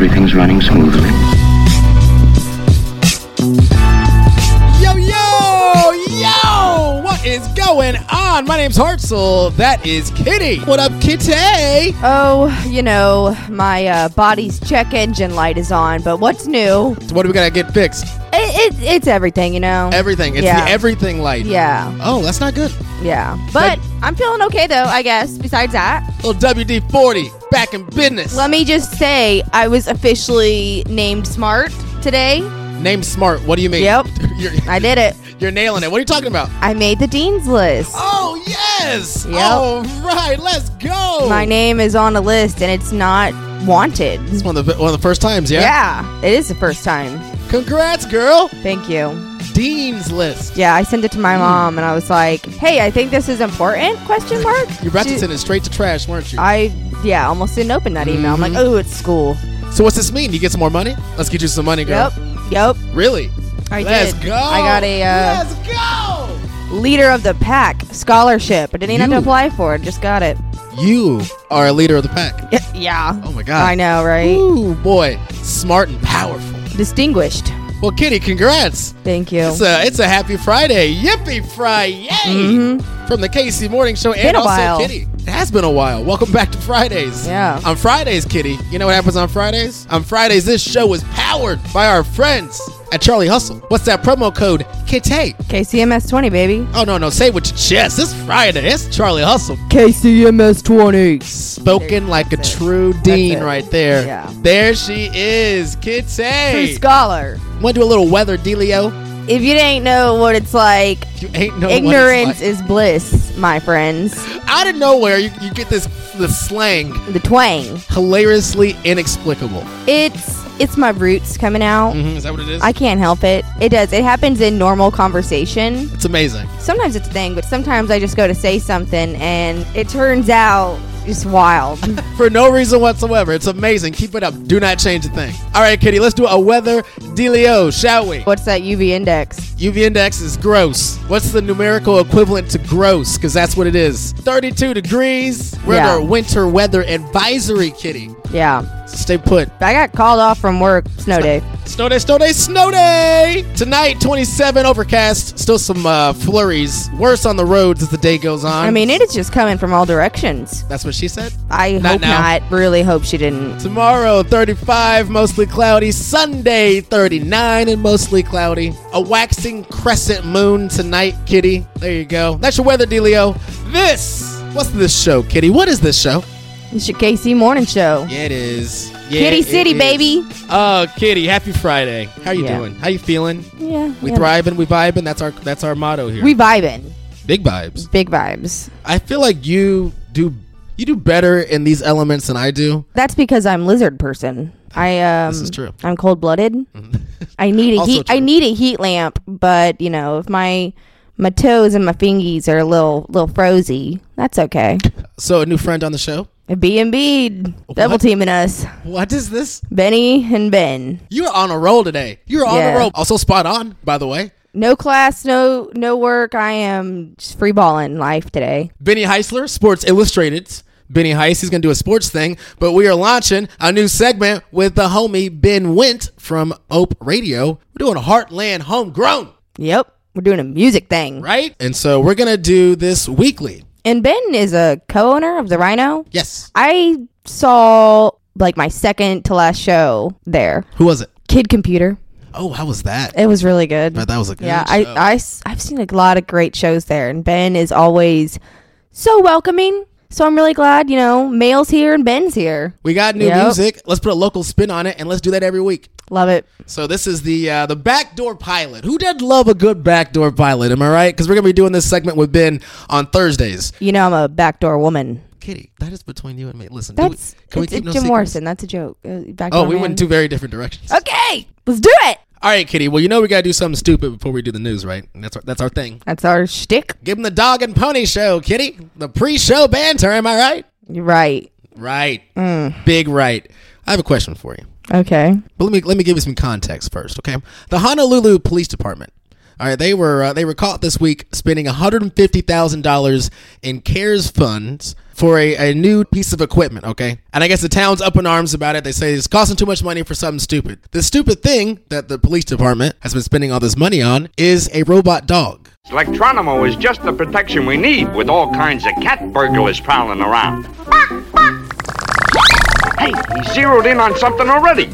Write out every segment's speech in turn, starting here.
everything's running smoothly. Yo, yo, yo! What is going on? My name's Hartzell. That is Kitty. What up, Kitty? Oh, you know, my uh, body's check engine light is on, but what's new? So what do we gotta get fixed? It, it, it's everything, you know? Everything. It's Yeah. the everything light. yeah, Oh, that's not good. yeah. But I'm feeling okay, though, I guess, besides that. Little WD 40 back in business. Let me just say, I was officially named Smart today. Name smart. What do you mean? Yep. I did it. you're nailing it. What are you talking about? I made the Dean's List. Oh, yes. Yep. All right, let's go. My name is on a list, and it's not wanted. This is one of the, one of the first times, yeah? Yeah, it is the first time. Congrats, girl. Thank you. Dean's list. Yeah, I sent it to my mom, and I was like, "Hey, I think this is important?" Question mark. You're about to She- send it straight to trash, weren't you? I yeah, almost didn't open that email. I'm like, Mhm. oh, it's school. so what's this mean? You get some more money? Let's get you some money, girl. Yep, yep. Really? I Let's did. go. I got a uh, Let's go. leader of the pack scholarship. I didn't even have You. to apply for it. Just got it. You are a leader of the pack. yeah. Oh my god. I know, right? Ooh, boy. Smart and powerful. Distinguished. Well, Kitty, congrats. Thank you. It's a it's a happy Friday. Yippee Friday Mhm. from the KC Morning Show and also while. Kitty. It has been a while. Welcome back to Fridays. Yeah. On Fridays, Kitty, you know what happens on Fridays? On Fridays, this show is powered by our friends at Charlie Hustle. What's that promo code? Kitty. KCMS 20, baby. Oh no no, say it with your chest. It's Friday. It's Charlie Hustle. KCMS 20. Spoken like a it. true dean right there. Yeah. There she is, KITAY. True Kitty. scholar. Want to do a little weather dealio? If you didn't know what it's like, You ain't know what it's ignorance like. is bliss, my friends. Out of nowhere, you, you get this the slang The twang. hilariously inexplicable. It's it's my roots coming out. Mhm, Is that what it is? I can't help it. It does. It happens in normal conversation. it's amazing. Sometimes it's a thing, but sometimes I just go to say something and it turns out just wild. For no reason whatsoever. It's amazing. Keep it up. Do not change a thing. All right, Kitty, let's do a weather dealio, shall we? What's that UV index? UV index is gross. What's the numerical equivalent to gross? Because that's what it is. 32 degrees. We're Yeah. under winter weather advisory, Kitty. Yeah. So stay put. I got called off from work. Snow day. Snow day, snow day, snow day! Tonight, 27 overcast. Still some uh, flurries. Worse on the roads as the day goes on. I mean, it is just coming from all directions. that's what she said. I Not hope now. not. Really hope she didn't. Tomorrow, 35, mostly cloudy. Sunday, 39 and mostly cloudy. A waxing crescent moon tonight, Kitty. There you go. That's your weather dealio. This, what's this show, Kitty? What is this show? It's your KC morning show. Yeah, it is. Yeah, Kitty it City, is. baby. Oh, Kitty, happy Friday. How you Yeah. doing? How you feeling? Yeah. We yeah. thriving, we vibing. That's our that's our motto here. We vibing. Big vibes. Big vibes. I feel like you do you do better in these elements than I do. That's because I'm lizard person. I um This is true. I'm cold blooded. I need a heat I need a heat lamp, but you know, if my my toes and my fingies are a little little frozy, that's okay. So a new friend on the show. B and B double teaming us. What is this? Benny and Ben. You're on a roll today. You're on Yeah. a roll. Also spot on, by the way. No class, no no work. I am just free balling life today. Benny Heisler, Sports Illustrated. Benny Heist, he's gonna do a sports thing, but we are launching a new segment with the homie Ben Wendt from Ope Radio. We're doing a Heartland Homegrown, Yep. We're doing a music thing. right? And so we're gonna do this weekly. And Ben is a co-owner of the Rhino. Yes. I saw like my second to last show there. Who was it? Kid Computer. Oh, how was that? It was really good. But that was a good yeah, show. I, I, have seen a lot of great shows there, and Ben is always so welcoming. So I'm really glad, you know, Male's here and Ben's here. we got new Yep. music. Let's put a local spin on it, and let's do that every week. Love it. So this is the uh, the backdoor pilot. Who doesn't love a good backdoor pilot? Am I right? Because we're gonna be doing this segment with Ben on Thursdays. You know, I'm a backdoor woman. Kitty, that is between you and me. Listen, That's we, can we keep no Jim secrets? Morrison. That's a joke. Uh, backdoor Oh, we man. went in two very different directions. Okay, let's do it. All right, Kitty. Well, you know we gotta do something stupid before we do the news, right? That's our, that's our thing. That's our shtick. Give them the dog and pony show, Kitty. The pre-show banter. Am I right? You're right. Right. Mm. Big right. I have a question for you. Okay. But let me let me give you some context first, okay? The Honolulu Police Department All right, they were uh, they were caught this week spending one hundred and fifty thousand dollars in CARES funds for a, a new piece of equipment. Okay, and I guess the town's up in arms about it. They say it's costing too much money for something stupid. The stupid thing that the police department has been spending all this money on is a robot dog. Electronimo is just the protection we need with all kinds of cat burglars prowling around. Hey, he zeroed in on something already.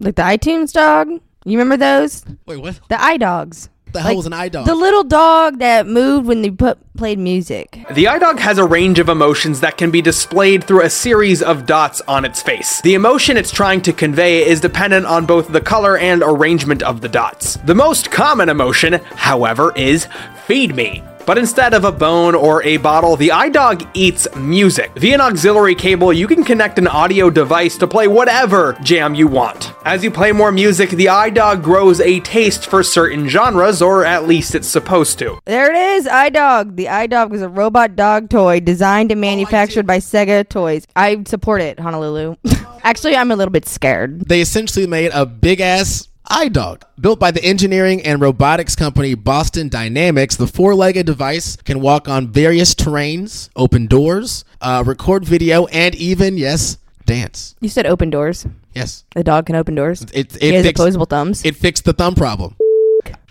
Like the iTunes dog. You remember those? Wait, what? The iDogs. The hell Like, was an eye dog? The little dog that moved when they put played music. The iDog has a range of emotions that can be displayed through a series of dots on its face. The emotion it's trying to convey is dependent on both the color and arrangement of the dots. The most common emotion, however, is feed me. But instead of a bone or a bottle, the iDog eats music. Via an auxiliary cable, you can connect an audio device to play whatever jam you want. As you play more music, the iDog grows a taste for certain genres, or at least it's supposed to. There it is, iDog. The iDog is a robot dog toy designed and manufactured by Sega Toys. I support it, Honolulu. Actually, I'm a little bit scared. they essentially made a big ass eye dog. Built by the engineering and robotics company Boston Dynamics, the four legged device can walk on various terrains, open doors, uh, record video, and even, yes, dance. You said open doors. Yes. The dog can open doors. It, it, he has fixed, opposable thumbs. it fixed the thumb problem.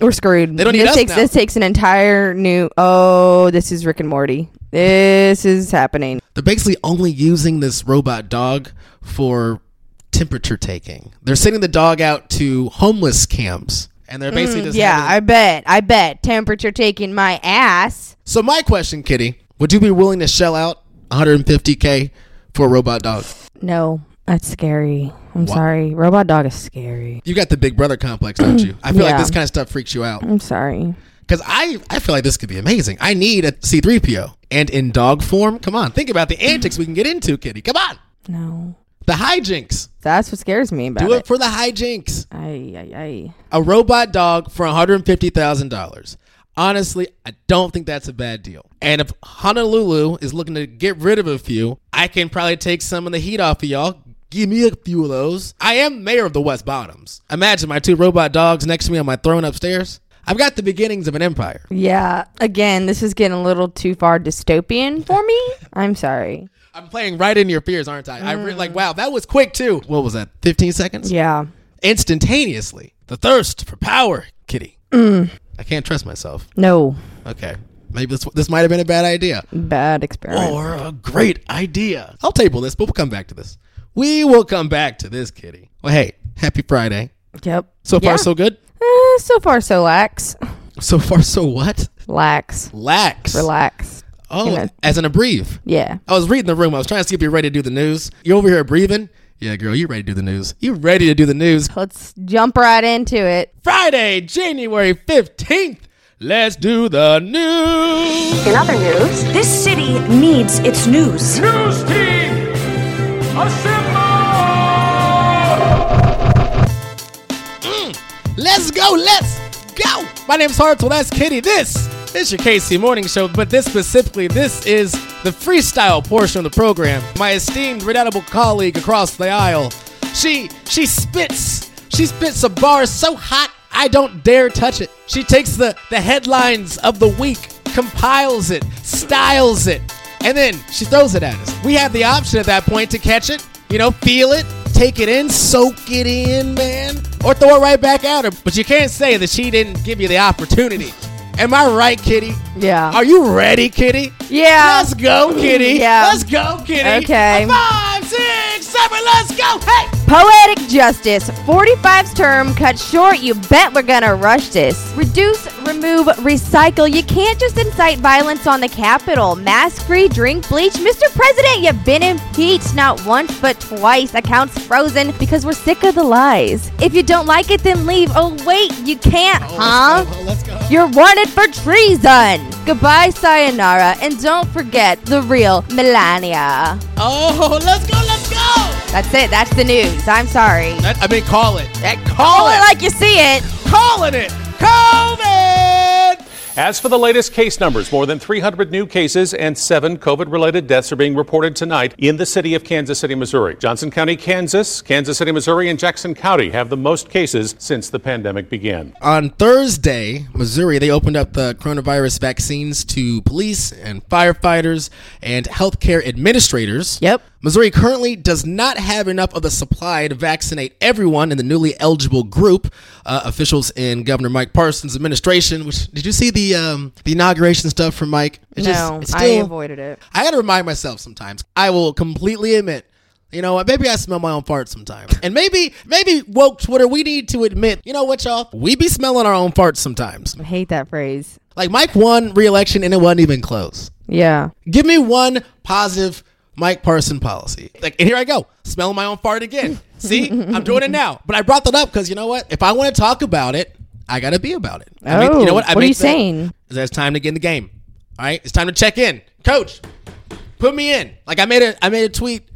We're screwed. They don't need this us takes now. this takes an entire new. Oh, this is Rick and Morty. This is happening. They're basically only using this robot dog for temperature taking. They're sending the dog out to homeless camps. And they're basically just Mm, Yeah, having- I bet. I bet. Temperature taking my ass. So my question, Kitty, would you be willing to shell out 150k for a robot dog? No, that's scary. I'm sorry. Robot dog is scary. You got the Big Brother complex, don't you? I feel like this kind of stuff freaks you out I'm sorry. because I I feel like this could be amazing. I need a C3PO and in dog form. Come on, think about the antics we can get into, Kitty. Come on, No, the hijinks. That's what scares me about Do it. it for the hijinks. Ay, ay, ay. A robot dog for 150 thousand dollars. Honestly, I don't think that's a bad deal. And if Honolulu is looking to get rid of a few, I can probably take some of the heat off of y'all. Give me a few of those. I am mayor of the West Bottoms. Imagine my two robot dogs next to me on my throne upstairs. I've got the beginnings of an empire. Yeah. Again, this is getting a little too far dystopian for me. I'm sorry. I'm playing right into your fears, aren't I? I re- like, wow, that was quick too. What was that? 15 seconds? Yeah. Instantaneously. The thirst for power, Kitty. Mm. I can't trust myself. No. Okay. Maybe this this might have been a bad idea. Bad experiment. Or a great idea. I'll table this, but we'll come back to this. We will come back to this, Kitty. Well, hey, happy Friday. Yep. So far, Yeah. so good. Eh, so far, so lax. So far, so what? Lax. Lax. Relax. Oh, You know. as in a breathe. Yeah. I was reading the room. I was trying to see if you're ready to do the news. You over here breathing? Yeah, girl, you ready to do the news? You ready to do the news? Let's jump right into it. Friday, January 15th. Let's do the news. In other news, this city needs its news. News team, assemble! Let's go, let's go. My name's Hartzell, that's Kitty. This is your KC Morning Show, but this specifically, this is the freestyle portion of the program. My esteemed, redoubtable colleague across the aisle, she, she spits, she spits a bar so hot, I don't dare touch it. She takes the, the headlines of the week, compiles it, styles it, and then she throws it at us. We have the option at that point to catch it, you know, feel it, take it in, soak it in, man, or throw it right back at her. But you can't say that she didn't give you the opportunity. Am I right, Kitty? Yeah. Are you ready, Kitty? Yeah. Let's go, Kitty. Yeah. Let's go, Kitty. Okay. Five, six, seven, let's go. Hey. Poetic justice. 45's term cut short. You bet we're gonna rush this. Reduce, remove, recycle. You can't just incite violence on the Capitol. Mask free, drink bleach. Mr. President, you've been impeached not once but twice. Accounts frozen because we're sick of the lies. If you don't like it, then leave. Oh, wait, you can't, oh, huh? Oh, let's go. You're wanted for treason. Goodbye, sayonara, and don't forget the real Melania. Oh, let's go, let's go. That's it. That's the news. I'm sorry. That, I mean, call it. That Call call it it. like you see it. calling it COVID. As for the latest case numbers, more than 300 new cases and seven COVID related deaths are being reported tonight in the city of Kansas City, Missouri. Johnson County, Kansas, Kansas City, Missouri, and Jackson County have the most cases since the pandemic began. On Thursday, Missouri, they opened up the coronavirus vaccines to police and firefighters and healthcare administrators. Yep. Missouri currently does not have enough of the supply to vaccinate everyone in the newly eligible group. Uh, officials in Governor Mike Parson's administration. Which did you see the um, the inauguration stuff from Mike? It's no, it's I avoided it. I got to remind myself sometimes. I will completely admit. You know what? Maybe I smell my own fart sometimes. And maybe, maybe woke Twitter, we need to admit, you know what, y'all? We be smelling our own farts sometimes. I hate that phrase. Like Mike won re-election and it wasn't even close. Yeah. Give me one positive Mike Parson policy. Like, and here I go, smelling my own fart again. See, I'm doing it now. But I brought that up because you know what? If I want to talk about it, I got to be about it. I Oh, you know what? I what are you that- saying? is that it's time to get in the game. All right, it's time to check in, Coach. Put me in. Like I made a, I made a tweet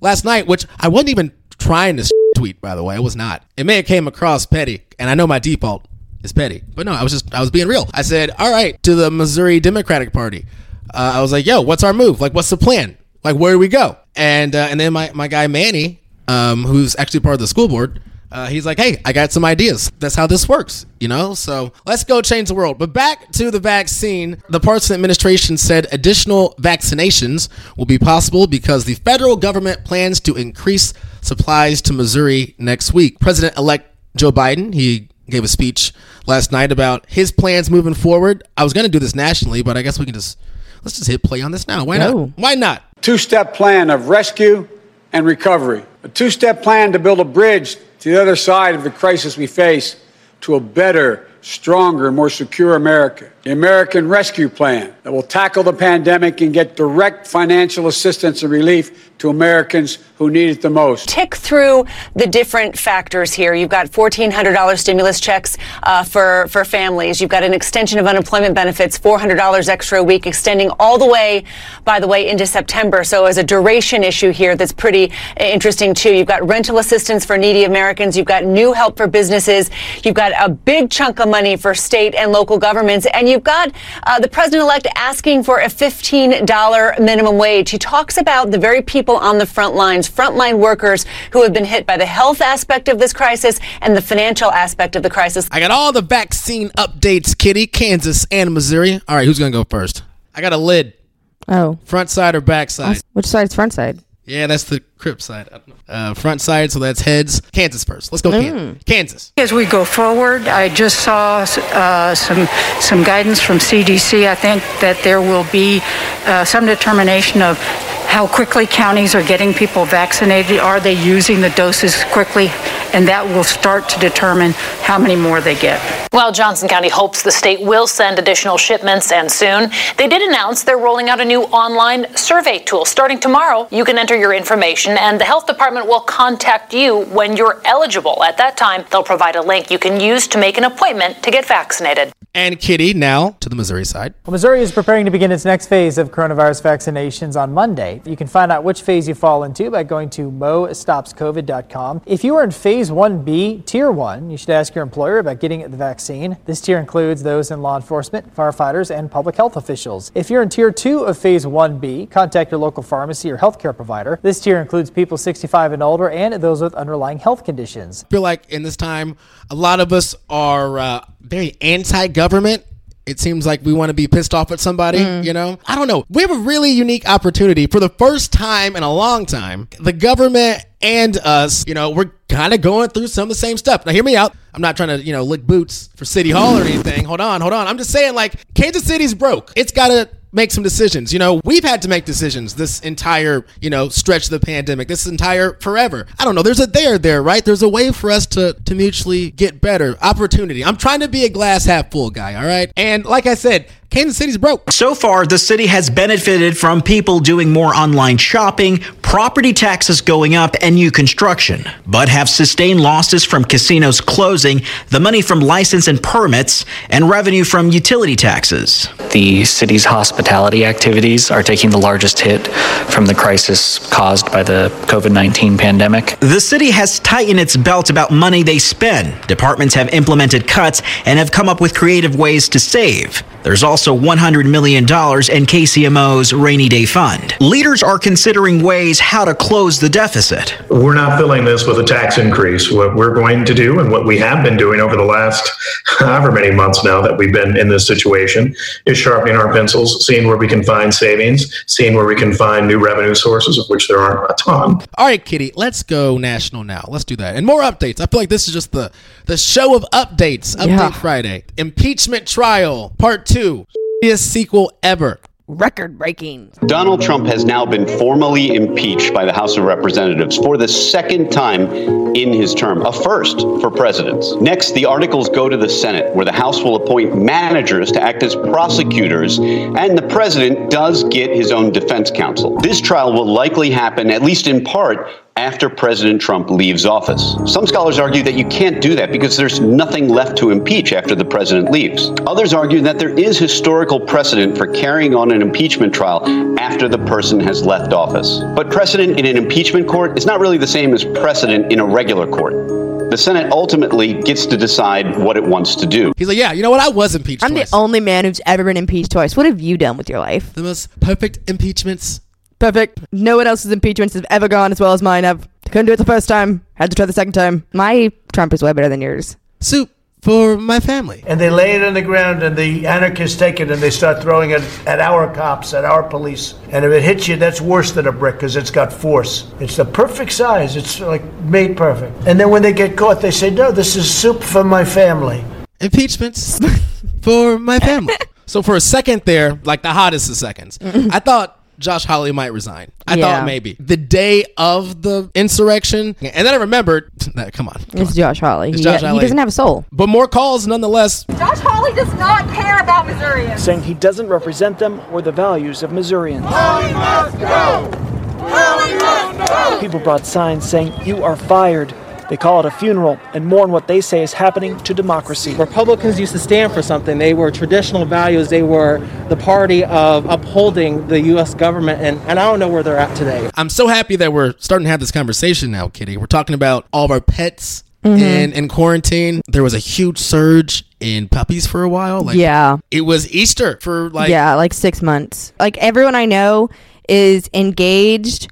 last night, which I wasn't even trying to tweet. By the way, I was not. It may have came across petty, and I know my default is petty, but no, I was just, I was being real. I said, all right, to the Missouri Democratic Party. Uh, I was like, yo, what's our move? Like, what's the plan? Like, where do we go? And uh, and then my my guy Manny, um, who's actually part of the school board. Uh, he's like, hey, I got some ideas. That's how this works, you know? So let's go change the world. But back to the vaccine. The Parson administration said additional vaccinations will be possible because the federal government plans to increase supplies to Missouri next week. President elect Joe Biden, he gave a speech last night about his plans moving forward. I was going to do this nationally, but I guess we can just, let's just hit play on this now. Why Go. not? Why not? Two step plan of rescue and recovery, a two step plan to build a bridge to the other side of the crisis we face to a better, stronger, more secure America. The American Rescue Plan that will tackle the pandemic and get direct financial assistance and relief to Americans who need it the most. tick through the different factors here. You've got $1,400 stimulus checks uh, for, for families. You've got an extension of unemployment benefits, $400 extra a week, extending all the way, by the way, into September. So as a duration issue here that's pretty interesting too. You've got rental assistance for needy Americans. You've got new help for businesses. You've got a big chunk of money for state and local governments. And you've got uh, the president-elect asking for a $15 minimum wage. He talks about the very people on the front lines, frontline workers who have been hit by the health aspect of this crisis and the financial aspect of the crisis. I got all the vaccine updates, Kitty, Kansas, and Missouri. All right, who's going to go first? I got a lid. Oh. Front side or back side? Which side's front side? Yeah, that's the crip side. I don't know. Uh, front side, so that's heads. Kansas first. Let's go, Kansas. Kansas. As we go forward, I just saw uh, some some guidance from CDC. I think that there will be uh, some determination of how quickly counties are getting people vaccinated. Are they using the doses quickly? And that will start to determine how many more they get. Well, Johnson County hopes the state will send additional shipments and soon, they did announce they're rolling out a new online survey tool. Starting tomorrow, you can enter your information and the health department will contact you when you're eligible. At that time, they'll provide a link you can use to make an appointment to get vaccinated. And Kitty, now to the Missouri side. Well, Missouri is preparing to begin its next phase of coronavirus vaccinations on Monday. You can find out which phase you fall into by going to mostopscovid.com. If you are in phase 1B, tier 1, you should ask your employer about getting the vaccine. This tier includes those in law enforcement, firefighters, and public health officials. If you're in tier 2 of phase 1B, contact your local pharmacy or healthcare provider. This tier includes people 65 and older and those with underlying health conditions. I feel like in this time, a lot of us are uh, very anti-government. It seems like we want to be pissed off at somebody, mm. you know? I don't know. We have a really unique opportunity for the first time in a long time. The government and us, you know, we're kind of going through some of the same stuff. Now, hear me out. I'm not trying to, you know, lick boots for City Hall or anything. Hold on, hold on. I'm just saying, like, Kansas City's broke. It's got to make some decisions. You know, we've had to make decisions this entire, you know, stretch of the pandemic, this entire forever. I don't know. There's a there there, right? There's a way for us to to mutually get better. Opportunity. I'm trying to be a glass half full guy, all right? And like I said, Kansas City's broke. So far, the city has benefited from people doing more online shopping, property taxes going up, and new construction, but have sustained losses from casinos closing, the money from license and permits, and revenue from utility taxes. The city's hospitality activities are taking the largest hit from the crisis caused by the COVID 19 pandemic. The city has tightened its belt about money they spend. Departments have implemented cuts and have come up with creative ways to save. There's also $100 million in KCMO's rainy day fund. Leaders are considering ways how to close the deficit. We're not filling this with a tax increase. What we're going to do and what we have been doing over the last however many months now that we've been in this situation is sharpening our pencils, seeing where we can find savings, seeing where we can find new revenue sources, of which there aren't a ton. All right, Kitty, let's go national now. Let's do that. And more updates. I feel like this is just the the show of updates. Update Yeah. Friday. Impeachment trial, part two. Biggest sequel ever. Record breaking. Donald Trump has now been formally impeached by the House of Representatives for the second time in his term, a first for presidents. Next, the articles go to the Senate, where the House will appoint managers to act as prosecutors, and the president does get his own defense counsel. This trial will likely happen, at least in part, after President Trump leaves office. Some scholars argue that you can't do that because there's nothing left to impeach after the president leaves. Others argue that there is historical precedent for carrying on an impeachment trial after the person has left office. But precedent in an impeachment court is not really the same as precedent in a regular court. The Senate ultimately gets to decide what it wants to do. He's like, yeah, you know what? I was impeached I'm twice. the only man who's ever been impeached twice. What have you done with your life? the most perfect impeachments. Perfect. No one else's impeachments have ever gone as well as mine have. Couldn't do it the first time. Had to try the second time. My Trump is way better than yours. Soup for my family. And they lay it on the ground, and the anarchists take it and they start throwing it at our cops, at our police. And if it hits you, that's worse than a brick because it's got force. It's the perfect size. It's like made perfect. And then when they get caught, they say, "No, this is soup for my family." Impeachments for my family. So for a second there, like the hottest of seconds, mm-hmm. I thought Josh Hawley might resign. I Yeah. thought maybe the day of the insurrection, and then I remembered that. Come on, It's Josh Hawley. It's He, Josh he doesn't have a soul. but more calls nonetheless. Josh Hawley does not care about Missourians. saying he doesn't represent them or the values of Missourians. People brought signs saying, You are fired. They call it a funeral and mourn what they say is happening to democracy. Republicans used to stand for something. They were traditional values. They were the party of upholding the U.S. government, and, and I don't know where they're at today. I'm so happy that we're starting to have this conversation now, Kitty. We're talking about all of our pets Mhm. in in quarantine. There was a huge surge in puppies for a while. Like, Yeah. it was Easter for like yeah, like six months. Like everyone I know is engaged,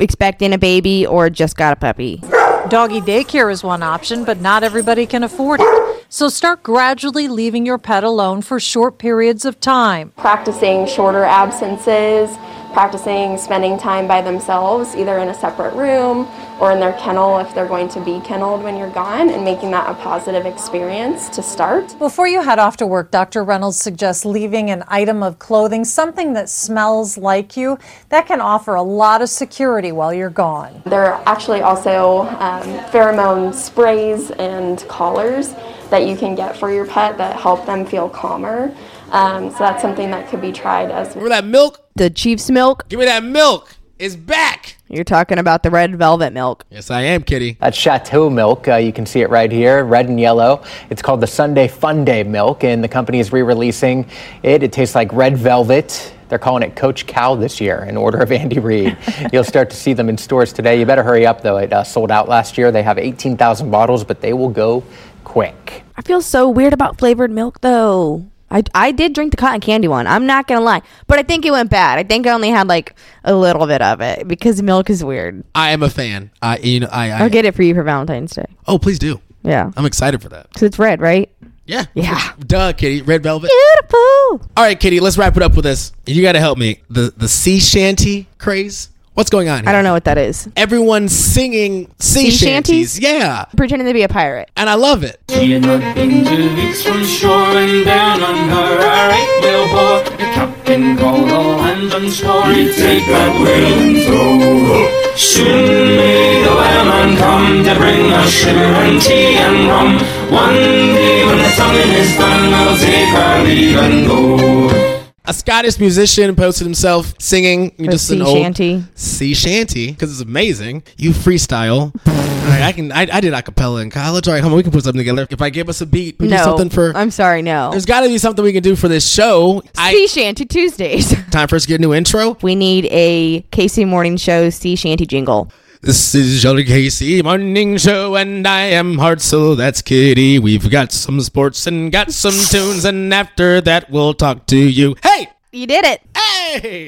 expecting a baby, or just got a puppy. Doggy daycare is one option, but not everybody can afford it. So start gradually leaving your pet alone for short periods of time. practicing shorter absences, practicing spending time by themselves, either in a separate room or in their kennel if they're going to be kenneled when you're gone, and making that a positive experience to start. Before you head off to work, Dr. Reynolds suggests leaving an item of clothing, something that smells like you. That can offer a lot of security while you're gone. There are actually also um, pheromone sprays and collars that you can get for your pet that help them feel calmer. Um, so that's something that could be tried as well. Remember that milk? The Chiefs milk. Give me that milk. It's back. You're talking about the red velvet milk. Yes, I am, Kitty. That's Shatto milk. Uh, you can see it right here, red and yellow. It's called the Sunday Fun Day milk, and the company is re releasing it. It tastes like red velvet. They're calling it Coach Cow this year in order of Andy Reid. You'll start to see them in stores today. You better hurry up, though. It uh, sold out last year. They have 18,000 bottles, but they will go quick. I feel so weird about flavored milk though. I, I did drink the cotton candy one. I'm not gonna lie, but I think it went bad. I think I only had like a little bit of it because milk is weird. I am a fan. I you know I, I I'll get it for you for Valentine's Day. Oh, please do. Yeah, I'm excited for that. because it's red, right? Yeah. Yeah. Duh, Kitty. Red velvet. Beautiful. All right, Kitty. Let's wrap it up with this. You got to help me. The the sea shanty craze. What's going on? Here? I don't know what that is. Everyone's singing sea, Sea shanties. shanties? Yeah, Pretending to be a pirate. and I love it. She had not been two weeks from shore and down on her a right whale bore. The captain called all hands and swore he'd take that whale and throw. Soon may the whaleman come to bring us sugar and tea and rum. One day when the tonguing is done, we'll take our leave and go. A Scottish musician posted himself singing A just sea an old shanty. sea shanty because it's amazing. You freestyle. All right, I can. I, I did acapella in college. All right, come on, we can put something together. If I give us a beat, we do No, something for. I'm sorry, no. There's got to be something we can do for this show. I, sea shanty Tuesdays. time for us to get a new intro. we need a KC Morning Show sea shanty jingle. This is your KC Morning Show, and I am Hartzell. That's Kitty. We've got some sports and got some tunes, and after that, we'll talk to you. Hey! You did it. Hey!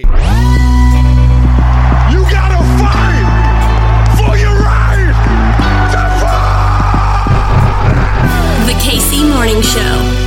You gotta fight for your right The KC Morning Show.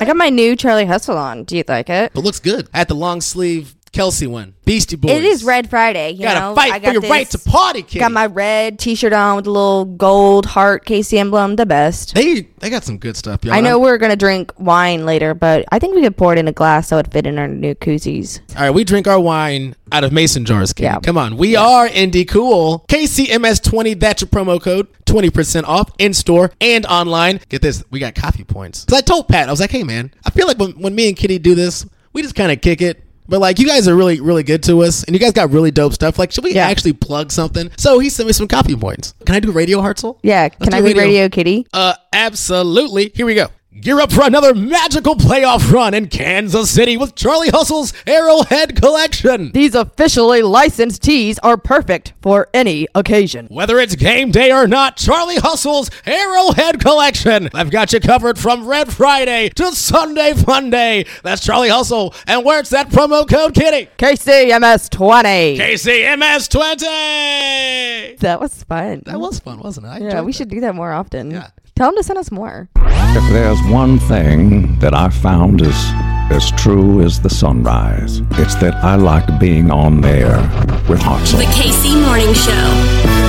I got my new Charlie Hustle on. Do you like it? It looks good. I had the long sleeve Kelsey one. Beastie Boys. It is Red Friday. You Gotta know? fight I for got your right to party, kid. Got my red T-shirt on with a little gold heart KC emblem. The best. They they got some good stuff, y'all. I know we're gonna drink wine later, but I think we could pour it in a glass so it fit in our new koozies. All right, we drink our wine out of mason jars. Kid. Come on. We are Indie Cool. KCMS20, that's your promo code. 20% off in store and online. Get this, we got coffee points. Because I told Pat, I was like, hey, man, I feel like when, when me and Kitty do this, we just kind of kick it. But like you guys are really, really good to us, and you guys got really dope stuff. Like, should we actually plug something? So he sent me some copy points. Can I do Radio Hartzell? Yeah, can do I be Radio Kitty? Uh, absolutely. Here we go. Gear up for another magical playoff run in Kansas City with Charlie Hustle's Arrowhead Collection. These officially licensed tees are perfect for any occasion. Whether it's game day or not, Charlie Hustle's Arrowhead Collection. I've got you covered from Red Friday to Sunday Fun Day. That's Charlie Hustle. And where's that promo code, Kitty? KCMS20. KCMS20. That was fun. That was fun, wasn't it? I yeah, we should do that more often. Yeah. Tell them to send us more. If there's one thing that I found is as true as the sunrise, it's that I like being on there with Hartzell. The KC Morning Show.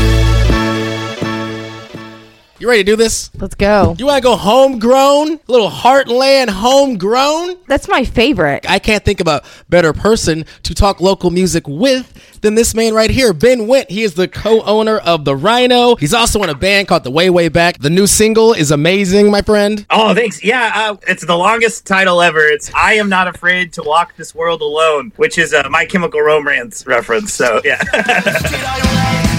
You ready to do this? Let's go. You want to go homegrown? A little Heartland homegrown? That's my favorite. I can't think of a better person to talk local music with than this man right here, Ben Wendt. He is the co-owner of The Rhino. He's also in a band called The Way Way Back. The new single is amazing, my friend. Oh, thanks. Yeah, uh, it's the longest title ever. It's "I Am Not Afraid to Walk This World Alone," which is a My Chemical Romance reference. So, yeah.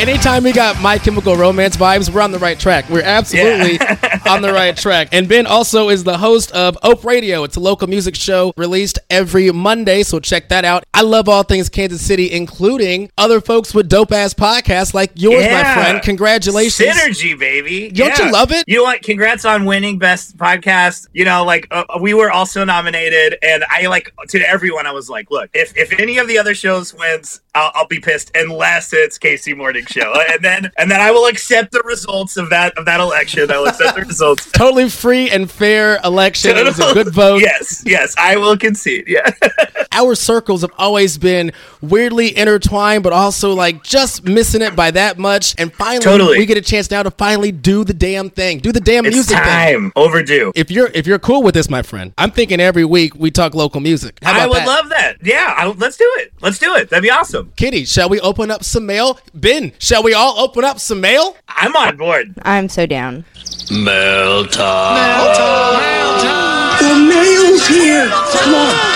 Anytime we got My Chemical Romance vibes, we're on the right track. We're absolutely on the right track. And Ben also is the host of Ope Radio. It's a local music show released every Monday, so check that out. I love all things Kansas City, including other folks with dope ass podcasts like yours, my friend. Congratulations. Synergy, baby. Don't you love it? You know what? Congrats on winning best podcast. You know, like uh, we were also nominated, and I like to everyone. I was like, look, if if any of the other shows wins, I'll, I'll be pissed unless it's KC Morning Show, and then and then I will accept the results of that of that election. I will accept the results. Totally free and fair election. It was a good vote. Yes, yes, I will concede. Yeah. Our circles have always been weirdly intertwined, but also like just missing it by that much. And finally, Totally. we get a chance now to finally do the damn thing, do the damn It's music thing. time. Overdue. If you're if you're cool with this, my friend, I'm thinking every week we talk local music. How about I would that? love that. Yeah, I, let's do it. Let's do it. That'd be awesome. Kitty, shall we open up some mail? Ben, shall we all open up some mail? I'm on board. I'm so down. Mail time. Mail time. Mail time. The mail's here. Come on.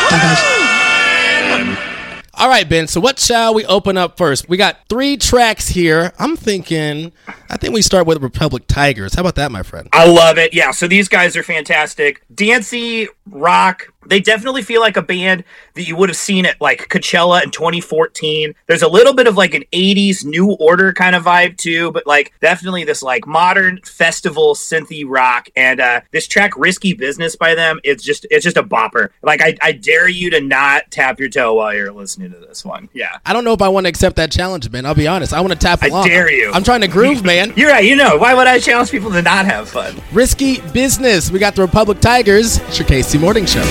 All right, Ben. So what shall we open up first? We got three tracks here. I'm thinking, I think we start with Republic Tigers. How about that, my friend? I love it. Yeah, so these guys are fantastic. Dancey, rock. They definitely feel like a band that you would have seen at like Coachella in 2014. There's a little bit of like an 80s new order kind of vibe too, but like definitely this like modern festival synthy rock. And uh this track Risky Business by them, it's just it's just a bopper. Like I, I dare you to not tap your toe while you're listening to this one. Yeah. I don't know if I want to accept that challenge, man. I'll be honest. I want to tap I along. dare you. I'm trying to groove, man. You're right, you know. Why would I challenge people to not have fun? Risky business. We got the Republic Tigers. It's your Morning Show.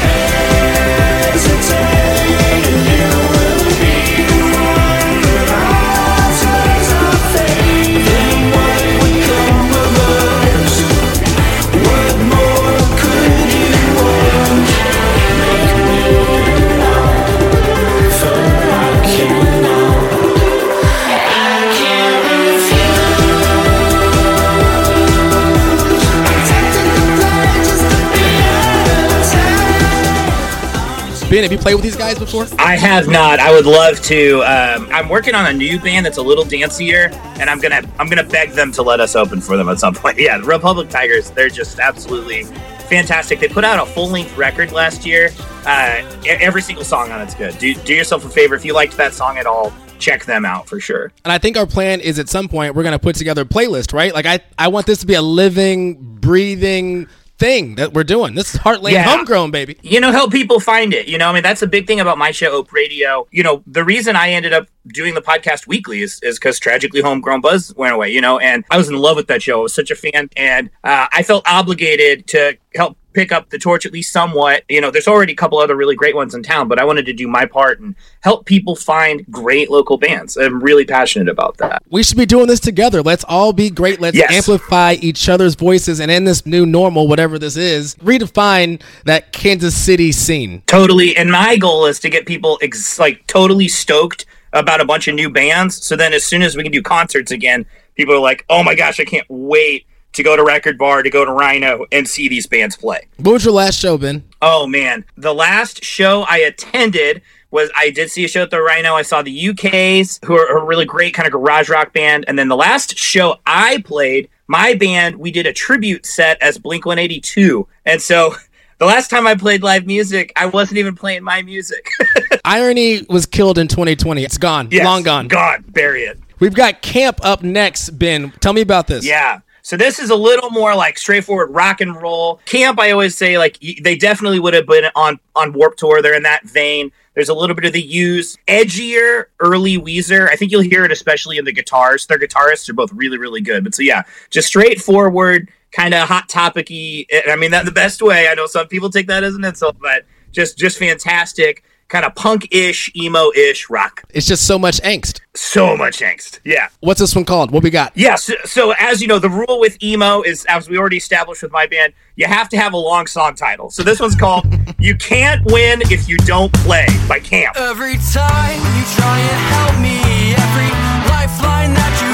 Ben, have you played with these guys before? I have not. I would love to. Um, I'm working on a new band that's a little dancier, and I'm gonna I'm gonna beg them to let us open for them at some point. Yeah, the Republic Tigers. They're just absolutely fantastic. They put out a full length record last year. Uh, every single song on it's good. Do do yourself a favor if you liked that song at all. Check them out for sure. And I think our plan is at some point we're gonna put together a playlist, right? Like I, I want this to be a living, breathing thing that we're doing. This is Heartland Yeah. homegrown, baby. you know help people find it you know i mean that's a big thing about my show ope radio you know the reason i ended up doing the podcast weekly is is because tragically homegrown buzz went away you know and i was in love with that show i was such a fan and uh, i felt obligated to help pick up the torch at least somewhat you know there's already a couple other really great ones in town but i wanted to do my part and help people find great local bands i'm really passionate about that We should be doing this together. Let's all be great. Let's Yes. amplify each other's voices, and in this new normal, whatever this is, redefine that Kansas City scene. Totally. And my goal is to get people ex- like totally stoked about a bunch of new bands. So then as soon as we can do concerts again, people are like, oh my gosh, I can't wait to go to Record Bar, to go to Rhino and see these bands play. What was your last show, Ben? Oh man, the last show I attended was I did see a show at the Rhino. I saw the UK's, who are a really great kind of garage rock band, and then the last show I played, my band, we did a tribute set as Blink 182, and so. The last time I played live music, I wasn't even playing my music. Irony was killed in 2020. It's gone. Yes, Long gone. Gone. Bury it. We've got camp up next, Ben. Tell me about this. Yeah. So this is a little more like straightforward rock and roll. Camp, I always say, like they definitely would have been on on Warped Tour. They're in that vein. There's a little bit of the use edgier early Weezer. I think you'll hear it especially in the guitars. Their guitarists are both really really good. But so yeah, just straightforward, kind of hot topicy. I mean that the best way. I know some people take that as an insult, but just just fantastic, kind of punk-ish, emo-ish rock. It's just so much angst. So much angst. Yeah. What's this one called? What we got? Yes. So, so as you know, the rule with emo is, as we already established with my band, you have to have a long song title. So this one's called "You Can't Win If You Don't Play" by Camp. Every time you try and help me, every lifeline that you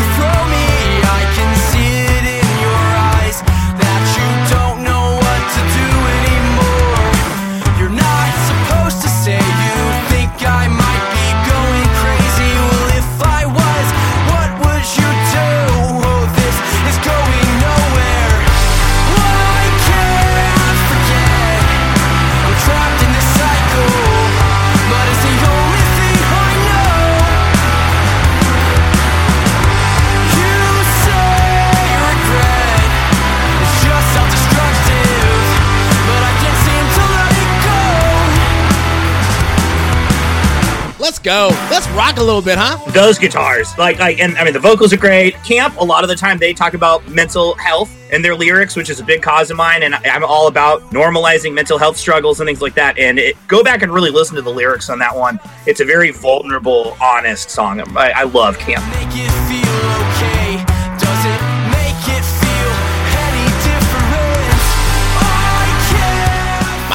Let's go. Let's rock a little bit, huh? Those guitars, like, like, and I mean, the vocals are great. Camp, a lot of the time, they talk about mental health in their lyrics, which is a big cause of mine, and I- I'm all about normalizing mental health struggles and things like that. And it, go back and really listen to the lyrics on that one. It's a very vulnerable, honest song. I, I love Camp.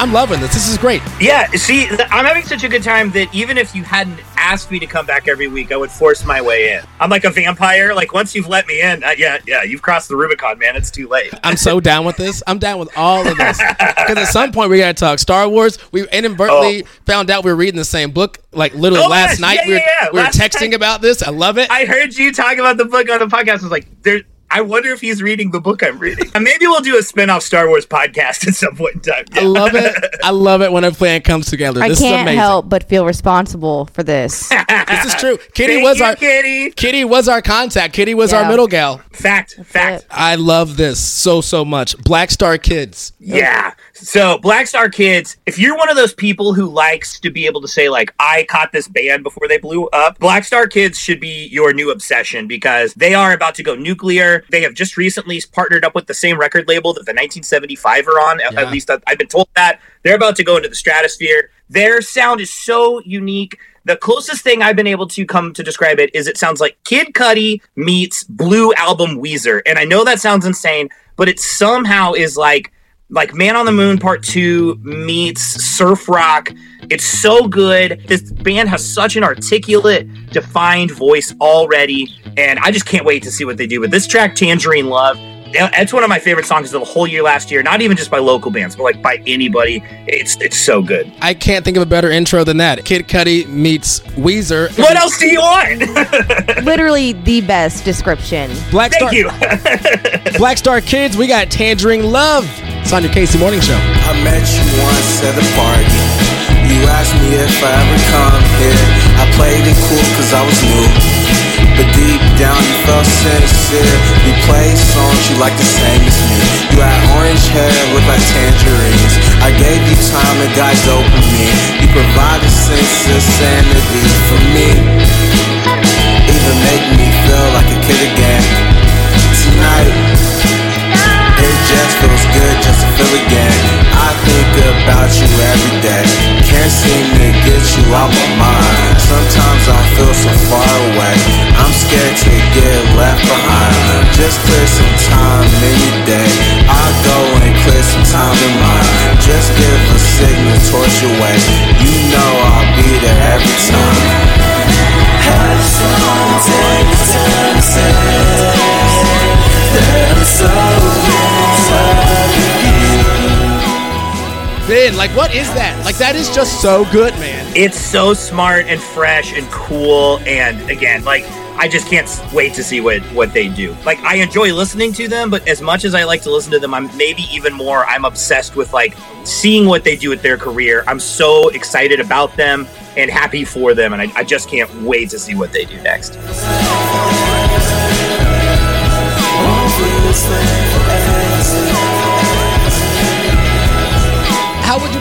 I'm loving this. This is great. Yeah, see, I'm having such a good time that even if you hadn't asked me to come back every week, I would force my way in. I'm like a vampire. Like once you've let me in, uh, yeah, yeah, you've crossed the Rubicon, man. It's too late. I'm so down with this. I'm down with all of this. Because at some point we gotta talk Star Wars. We inadvertently found out we were reading the same book. Like literally Oh, last night Yeah, we were, yeah, yeah. we were texting night- about this. I love it. I heard you talk about the book on the podcast. I was like, there. I wonder if he's reading the book I'm reading. And maybe we'll do a spin-off Star Wars podcast at some point in time. I love it. I love it when a plan comes together. I this is can't amazing. help but feel responsible for this. This is true. Kitty Thank was you, our Kitty. Kitty was our contact. Kitty was our middle gal. Fact, fact. I love this so so much. Black Star Kids. Yeah. So Black Star Kids, if you're one of those people who likes to be able to say like I caught this band before they blew up, Black Star Kids should be your new obsession because they are about to go nuclear. They have just recently partnered up with the same record label that the 1975 are on. At- Yeah. At least I've been told that. They're about to go into the stratosphere. Their sound is so unique. The closest thing I've been able to come to describe it is it sounds like Kid Cudi meets Blue Album Weezer. And I know that sounds insane, but it somehow is like like Man on the Moon Part 2 meets surf rock. It's so good. This band has such an articulate, defined voice already, and I just can't wait to see what they do. But this track, Tangerine Love, Yeah, It's one of my favorite songs of the whole year last year. Not even just by local bands, but like by anybody. It's it's so good. I can't think of a better intro than that. Kid Cudi meets Weezer. What else do you want? Literally the best description. Black Star, you. Black Star Kids, we got Tangerine Love. It's on your KC Morning Show. I met you once at a party. You asked me if I ever come here. I played it cool cause I was new. But deep down you felt sincere. You played songs you like the same as me. You had orange hair, looked like tangerines. I gave you time and got dopamine. You provided sense of sanity for me. Even make me feel like a kid again. Tonight. Just feels good just to feel again. I think about you every day. Can't seem to get you out my mind. Sometimes I feel so far away. I'm scared to get left behind. Just clear some time your day. I'll go and clear some time in mine. Just give a signal towards your way. You know I'll be there every time. Have some take Ben, like, what is that? Like, that is just so good, man. It's so smart and fresh and cool. And again, like, I just can't wait to see what, what they do. Like, I enjoy listening to them, but as much as I like to listen to them, I'm maybe even more, I'm obsessed with like seeing what they do with their career. I'm so excited about them and happy for them. And I, I just can't wait to see what they do next.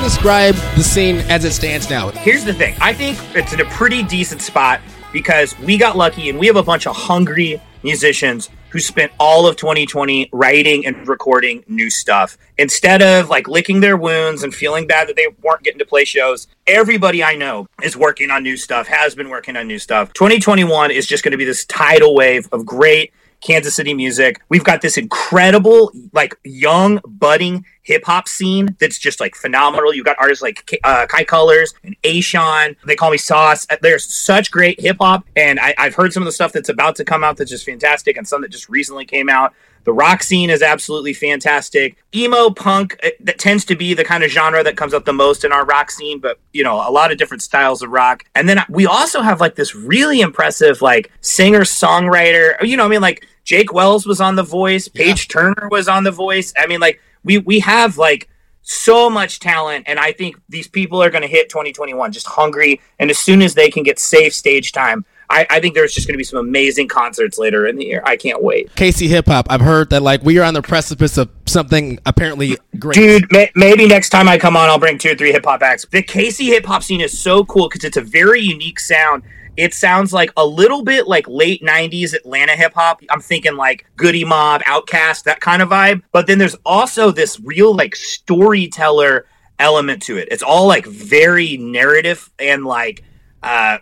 Describe the scene as it stands now? Here's the thing I think it's in a pretty decent spot because we got lucky and we have a bunch of hungry musicians who spent all of 2020 writing and recording new stuff. Instead of like licking their wounds and feeling bad that they weren't getting to play shows, everybody I know is working on new stuff, has been working on new stuff. 2021 is just going to be this tidal wave of great Kansas City music. We've got this incredible, like young, budding hip hop scene that's just like phenomenal. You've got artists like K- uh, Kai Colors and Ashawn. They call me Sauce. There's such great hip hop, and I, I've heard some of the stuff that's about to come out that's just fantastic, and some that just recently came out. The rock scene is absolutely fantastic. Emo punk uh, that tends to be the kind of genre that comes up the most in our rock scene, but you know, a lot of different styles of rock. And then we also have like this really impressive like singer songwriter. You know, I mean, like Jake Wells was on The Voice, Paige Turner was on The Voice. I mean, like we we have like so much talent, and I think these people are going to hit 2021 just hungry. And as soon as they can get safe stage time, I, I think there's just going to be some amazing concerts later in the year. I can't wait. KC Hip Hop, I've heard that like we are on the precipice of something apparently great. Dude, may- maybe next time I come on, I'll bring two or three hip hop acts. The KC hip hop scene is so cool because it's a very unique sound. It sounds like a little bit like late 90s Atlanta hip hop. I'm thinking like Goodie Mob, OutKast, that kind of vibe. But then there's also this real like storyteller element to it. It's all like very narrative and like uh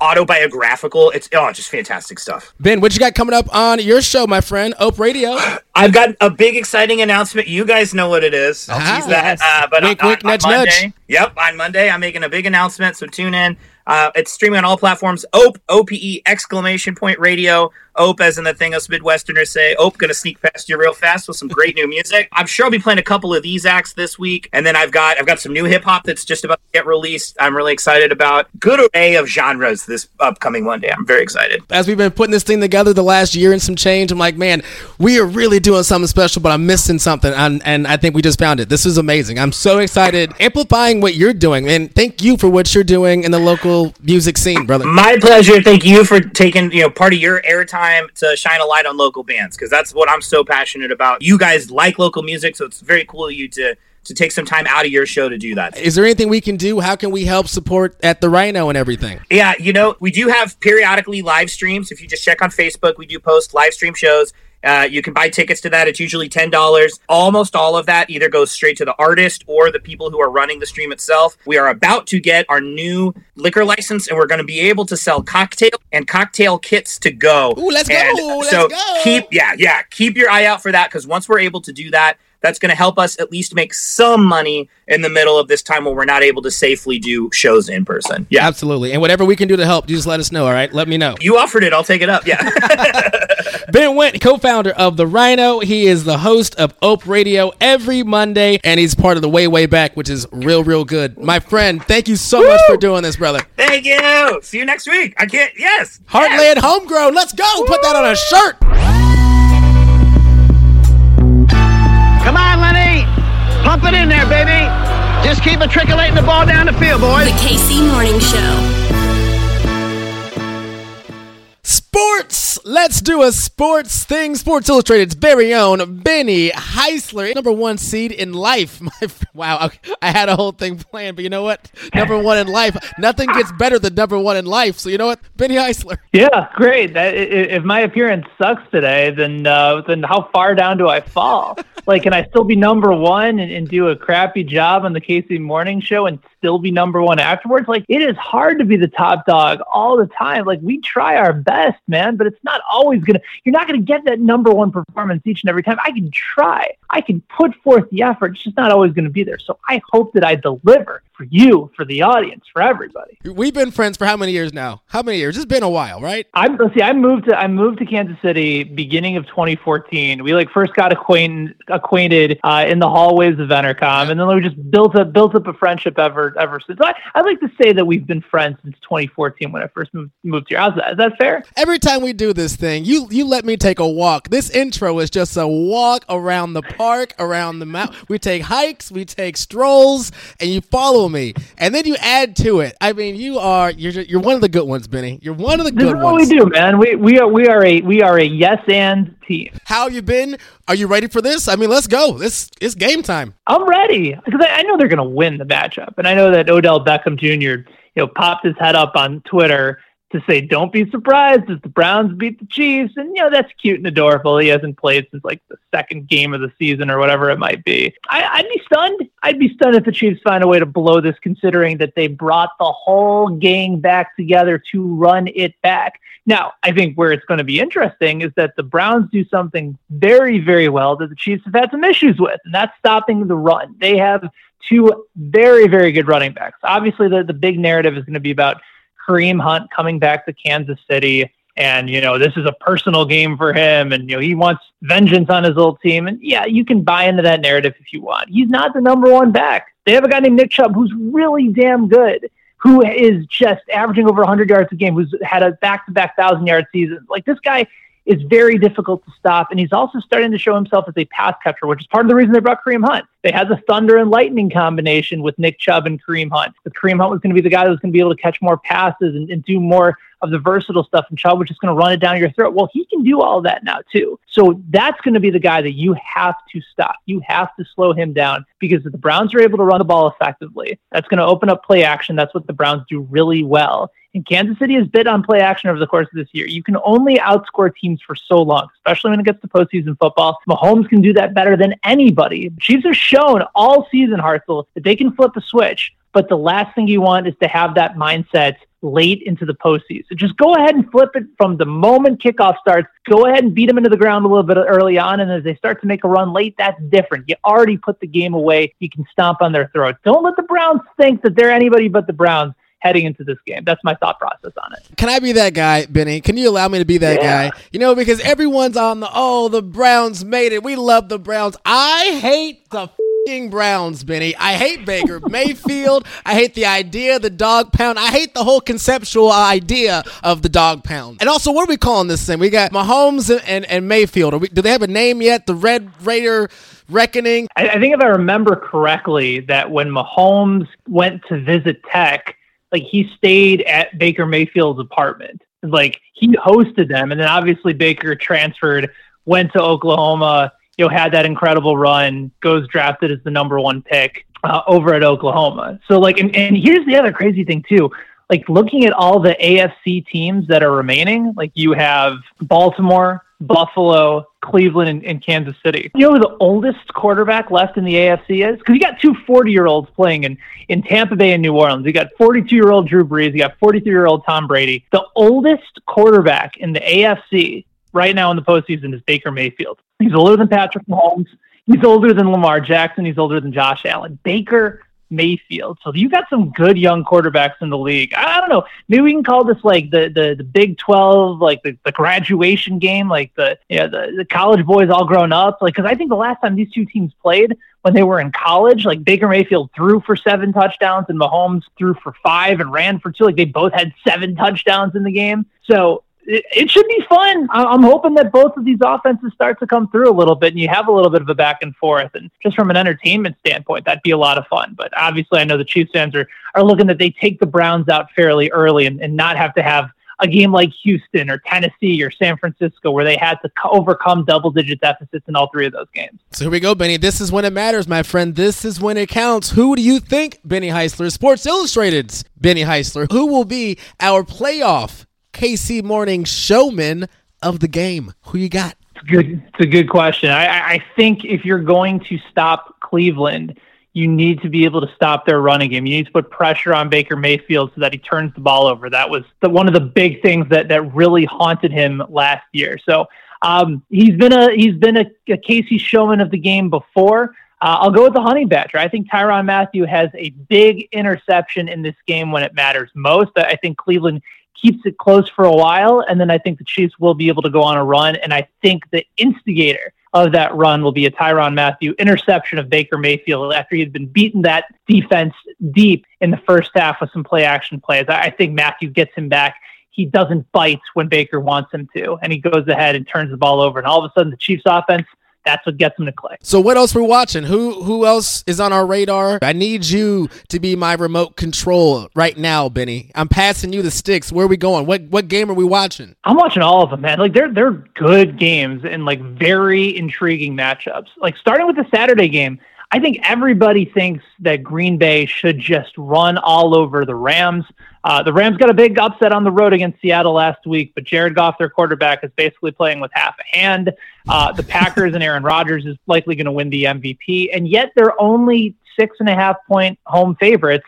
autobiographical. It's oh, just fantastic stuff. Ben, what you got coming up on your show, my friend, Ope Radio? I've got a big exciting announcement. You guys know what it is. I'll Ah, tease that. yes. Uh, but Wink, on, wink, on nudge, Monday, nudge. Yep, on Monday I'm making a big announcement. So tune in. Uh, it's streaming on all platforms. Ope, O P E exclamation point radio. Ope, as in the thing us Midwesterners say. Ope, gonna sneak past you real fast with some great new music. I'm sure I'll be playing a couple of these acts this week, and then I've got I've got some new hip hop that's just about to get released. I'm really excited about. Good array of genres this upcoming Monday. I'm very excited. As we've been putting this thing together the last year and some change, I'm like, man, we are really doing something special, but I'm missing something, and, and I think we just found it. This is amazing. I'm so excited, amplifying what you're doing, and thank you for what you're doing in the local music scene, brother. My pleasure. Thank you for taking you know part of your airtime to shine a light on local bands because that's what I'm so passionate about. You guys like local music, so it's very cool of you to to take some time out of your show to do that. Is there anything we can do? How can we help support at the Rhino and everything? Yeah, you know, we do have periodically live streams. If you just check on Facebook, we do post live stream shows. Uh, you can buy tickets to that. It's usually ten dollars. Almost all of that either goes straight to the artist or the people who are running the stream itself. We are about to get our new liquor license, and we're going to be able to sell cocktail and cocktail kits to go. Ooh, let's go, And let's so go. keep yeah yeah keep your eye out for that because once we're able to do that, That's going to help us at least make some money in the middle of this time when we're not able to safely do shows in person. Yeah, absolutely. And whatever we can do to help, just let us know. All right, let me know. You offered it, I'll take it up. Yeah. Ben Wendt, co-founder of the Rhino. He is the host of Ope Radio every Monday, and he's part of the Way Way Back, which is real, real good. My friend, thank you so much for doing this, brother. Thank you. See you next week. I can't. Yes. Heartland Homegrown. Let's go. Put that on a shirt. Keep matriculating the ball down the field, boys. The KC Morning Show. Let's do a sports thing. Sports Illustrated's very own Benny Heisler, number one seed in life. My, wow, I had a whole thing planned, but you know what? Number one in life. Nothing gets better than number one in life. So you know what? Benny Heisler. Yeah, great. That, if my appearance sucks today, then uh, then how far down do I fall? like, can I still be number one and, and do a crappy job on the KC Morning Show and still be number one afterwards? Like, it is hard to be the top dog all the time. Like, we try our best, man, but it's not always gonna. You're not gonna get that number one performance each and every time. I can try. I can put forth the effort. It's just not always gonna be there. So I hope that I deliver for you, for the audience, for everybody. We've been friends for how many years now? How many years? It's been a while, right? I'm let's see. I moved to I moved to Kansas City beginning of 2014. We like first got acquainted acquainted uh, in the hallways of Entercom, and then we just built up built up a friendship ever ever since. I, I like to say that we've been friends since 2014 when I first moved moved here. How's that? Is that fair? Every time we do this thing, you you let me take a walk. This intro is just a walk around the park, around the mountain. We take hikes, we take strolls, and you follow me, and then you add to it. I mean, you are you're you're one of the good ones, Benny. You're one of the This good is what ones. we do, man. We we are we are a we are a yes and team. How have you been? Are you ready for this? I mean, let's go. This it's game time. I'm ready because I, I know they're going to win the matchup, and I know that Odell Beckham Jr. you know popped his head up on Twitter to say, "Don't be surprised if the Browns beat the Chiefs," and you know that's cute and adorable. He hasn't played since like the second game of the season or whatever it might be. I, I'd be stunned. I'd be stunned if the Chiefs find a way to blow this, considering that they brought the whole gang back together to run it back. Now, I think where it's going to be interesting is that the Browns do something very, very well that the Chiefs have had some issues with, and that's stopping the run. They have two very, very good running backs. Obviously, the, the big narrative is going to be about Kareem Hunt coming back to Kansas City. And, you know, this is a personal game for him. And, you know, he wants vengeance on his old team. And yeah, you can buy into that narrative if you want. He's not the number one back. They have a guy named Nick Chubb who's really damn good, who is just averaging over 100 yards a game, who's had a back to back 1,000 yard season. Like this guy is very difficult to stop. And he's also starting to show himself as a pass catcher, which is part of the reason they brought Kareem Hunt. They had the thunder and lightning combination with Nick Chubb and Kareem Hunt. But Kareem Hunt was going to be the guy that was going to be able to catch more passes and, and do more of the versatile stuff. And Chubb was just going to run it down your throat. Well, he can do all that now, too. So that's going to be the guy that you have to stop. You have to slow him down because if the Browns are able to run the ball effectively, that's going to open up play action. That's what the Browns do really well. And Kansas City has bid on play action over the course of this year. You can only outscore teams for so long, especially when it gets to postseason football. Mahomes can do that better than anybody. Chiefs have shown all season, Hartzell, that they can flip a switch. But the last thing you want is to have that mindset late into the postseason. So just go ahead and flip it from the moment kickoff starts. Go ahead and beat them into the ground a little bit early on. And as they start to make a run late, that's different. You already put the game away. You can stomp on their throat. Don't let the Browns think that they're anybody but the Browns heading into this game. That's my thought process on it. Can I be that guy, Benny? Can you allow me to be that Yeah. guy? You know, because everyone's on the oh, the Browns made it. We love the Browns. I hate the fing Browns, Benny. I hate Baker Mayfield. I hate the idea, the dog pound. I hate the whole conceptual idea of the dog pound. And also, what are we calling this thing? We got Mahomes and, and, and Mayfield. Are we, do they have a name yet? The Red Raider Reckoning. I, I think if I remember correctly, that when Mahomes went to visit Tech, like he stayed at Baker Mayfield's apartment. Like he hosted them, and then obviously Baker transferred, went to Oklahoma. You know, had that incredible run, goes drafted as the number one pick uh, over at Oklahoma. So like, and, and here's the other crazy thing too. Like looking at all the AFC teams that are remaining, like you have Baltimore, Buffalo, Cleveland, and, and Kansas City. You know who the oldest quarterback left in the AFC is? Because you got two 40 year olds playing in, in Tampa Bay and New Orleans. You got 42 year old Drew Brees. You got 43 year old Tom Brady. The oldest quarterback in the AFC right now in the postseason is Baker Mayfield. He's older than Patrick Mahomes. He's older than Lamar Jackson. He's older than Josh Allen. Baker Mayfield. So you got some good young quarterbacks in the league. I, don't know. Maybe we can call this like the the, the Big Twelve, like the, the graduation game, like the yeah the, the college boys all grown up. Like because I think the last time these two teams played when they were in college, like Baker Mayfield threw for seven touchdowns and Mahomes threw for five and ran for two. Like they both had seven touchdowns in the game. So it, should be fun. I'm hoping that both of these offenses start to come through a little bit and you have a little bit of a back and forth. And just from an entertainment standpoint, that'd be a lot of fun. But obviously, I know the Chiefs fans are, are looking that they take the Browns out fairly early and, and not have to have a game like Houston or Tennessee or San Francisco where they had to co- overcome double digit deficits in all three of those games. So here we go, Benny. This is when it matters, my friend. This is when it counts. Who do you think, Benny Heisler, Sports Illustrated's Benny Heisler, who will be our playoff KC Morning showman of the game? Who you got? Good. It's a good question. I, I- I think if you're going to stop Cleveland, you need to be able to stop their running game. You need to put pressure on Baker Mayfield so that he turns the ball over. That was the, one of the big things that that really haunted him last year. So um, he's been a he's been a, a KC showman of the game before. Uh, I'll go with the Honey Badger. I think Tyrann Mathieu has a big interception in this game when it matters most. I think Cleveland keeps it close for a while, and then I think the Chiefs will be able to go on a run. And I think the instigator of that run will be a Tyrann Mathieu interception of Baker Mayfield after he had been beaten that defense deep in the first half with some play action plays. I think Mathieu gets him back. He doesn't bite when Baker wants him to, and he goes ahead and turns the ball over. And all of a sudden, the Chiefs offense, that's what gets them to click. So what else we're watching? Who who else is on our radar? I need you to be my remote control right now, Benny. I'm passing you the sticks. Where are we going? What what game are we watching? I'm watching all of them, man. Like they're they're good games and like very intriguing matchups. Like starting with the Saturday game, I think everybody thinks that Green Bay should just run all over the Rams. Uh, the Rams got a big upset on the road against Seattle last week, but Jared Goff, their quarterback, is basically playing with half a hand. Uh, the Packers and Aaron Rodgers is likely going to win the MVP, and yet they're only six and a half point home favorites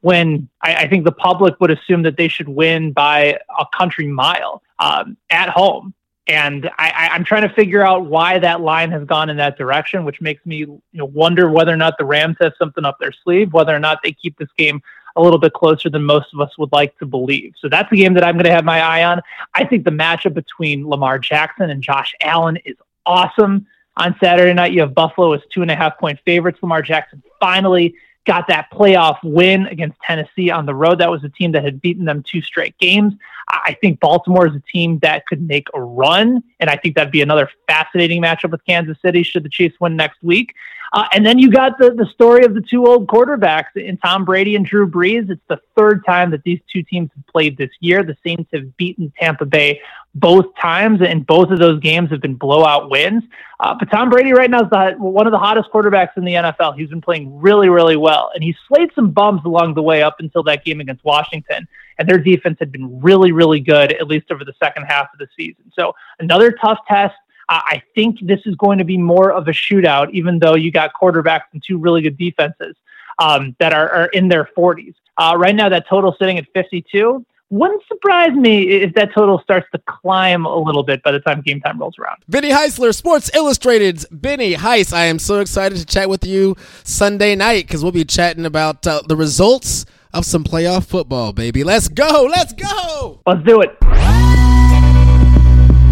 when I, I think the public would assume that they should win by a country mile um, at home. And I, I'm trying to figure out why that line has gone in that direction, which makes me you know, wonder whether or not the Rams have something up their sleeve, whether or not they keep this game a little bit closer than most of us would like to believe. So that's the game that I'm going to have my eye on. I think the matchup between Lamar Jackson and Josh Allen is awesome. On Saturday night, you have Buffalo as two and a half point favorites. Lamar Jackson finally got that playoff win against Tennessee on the road. That was a team that had beaten them two straight games. I think Baltimore is a team that could make a run, and I think that'd be another fascinating matchup with Kansas City should the Chiefs win next week. Uh, and then you got the, the story of the two old quarterbacks in Tom Brady and Drew Brees. It's the third time that these two teams have played this year. The Saints have beaten Tampa Bay both times, and both of those games have been blowout wins. Uh, but Tom Brady right now is the, one of the hottest quarterbacks in the NFL. He's been playing really, really well, and he slayed some bums along the way up until that game against Washington. And their defense had been really, really good, at least over the second half of the season. So another tough test. Uh, I think this is going to be more of a shootout, even though you got quarterbacks and two really good defenses um, that are, are in their 40s. Uh, right now, that total sitting at 52. Wouldn't surprise me if that total starts to climb a little bit by the time game time rolls around. Benny Heisler, Sports Illustrated's Benny Heis. I am so excited to chat with you Sunday night because we'll be chatting about uh, the results of some playoff football, baby. Let's go. Let's go. Let's do it.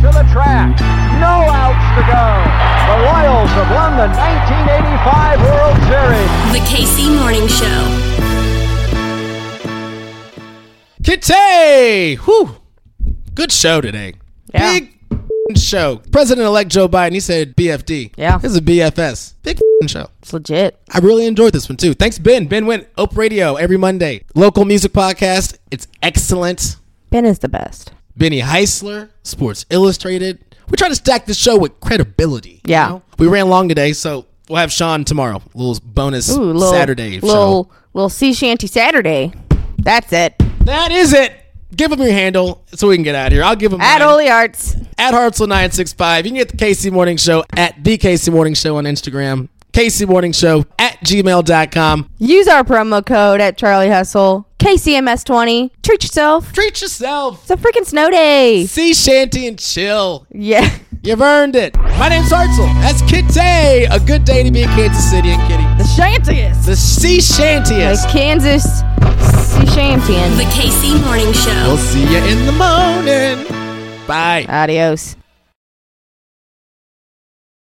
To the track. No to go. The Royals have won the 1985 World Series. The KC Morning Show. Kitty! Whew. Good show today. Yeah. Big show. President elect Joe Biden, he said BFD. Yeah. This is a BFS. Big show. It's legit. I really enjoyed this one too. Thanks, Ben. Ben Wendt Ope Radio every Monday. Local music podcast. It's excellent. Ben is the best. Benny Heisler, Sports Illustrated. We try to stack this show with credibility. you Yeah. know? We ran long today, so we'll have Sean tomorrow. A little bonus Ooh, little, Saturday show. little little sea shanty Saturday. That's it. That is it. Give them your handle so we can get out of here. I'll give them At. Holy Arts. at Hartzell965. You can get the KC Morning Show at the KC Morning Show on Instagram. KC Morning Show at gmail.com. Use our promo code at Charlie Hustle. KCMS 20. Treat yourself. Treat yourself. It's a freaking snow day. Sea shanty and chill. Yeah. You've earned it. My name's Hartzell. That's Kitty. A good day to be in Kansas City and Kitty. The shantiest. The sea shantiest. Like Kansas sea shantying. The KC Morning Show. We'll see you in the morning. Bye. Adios.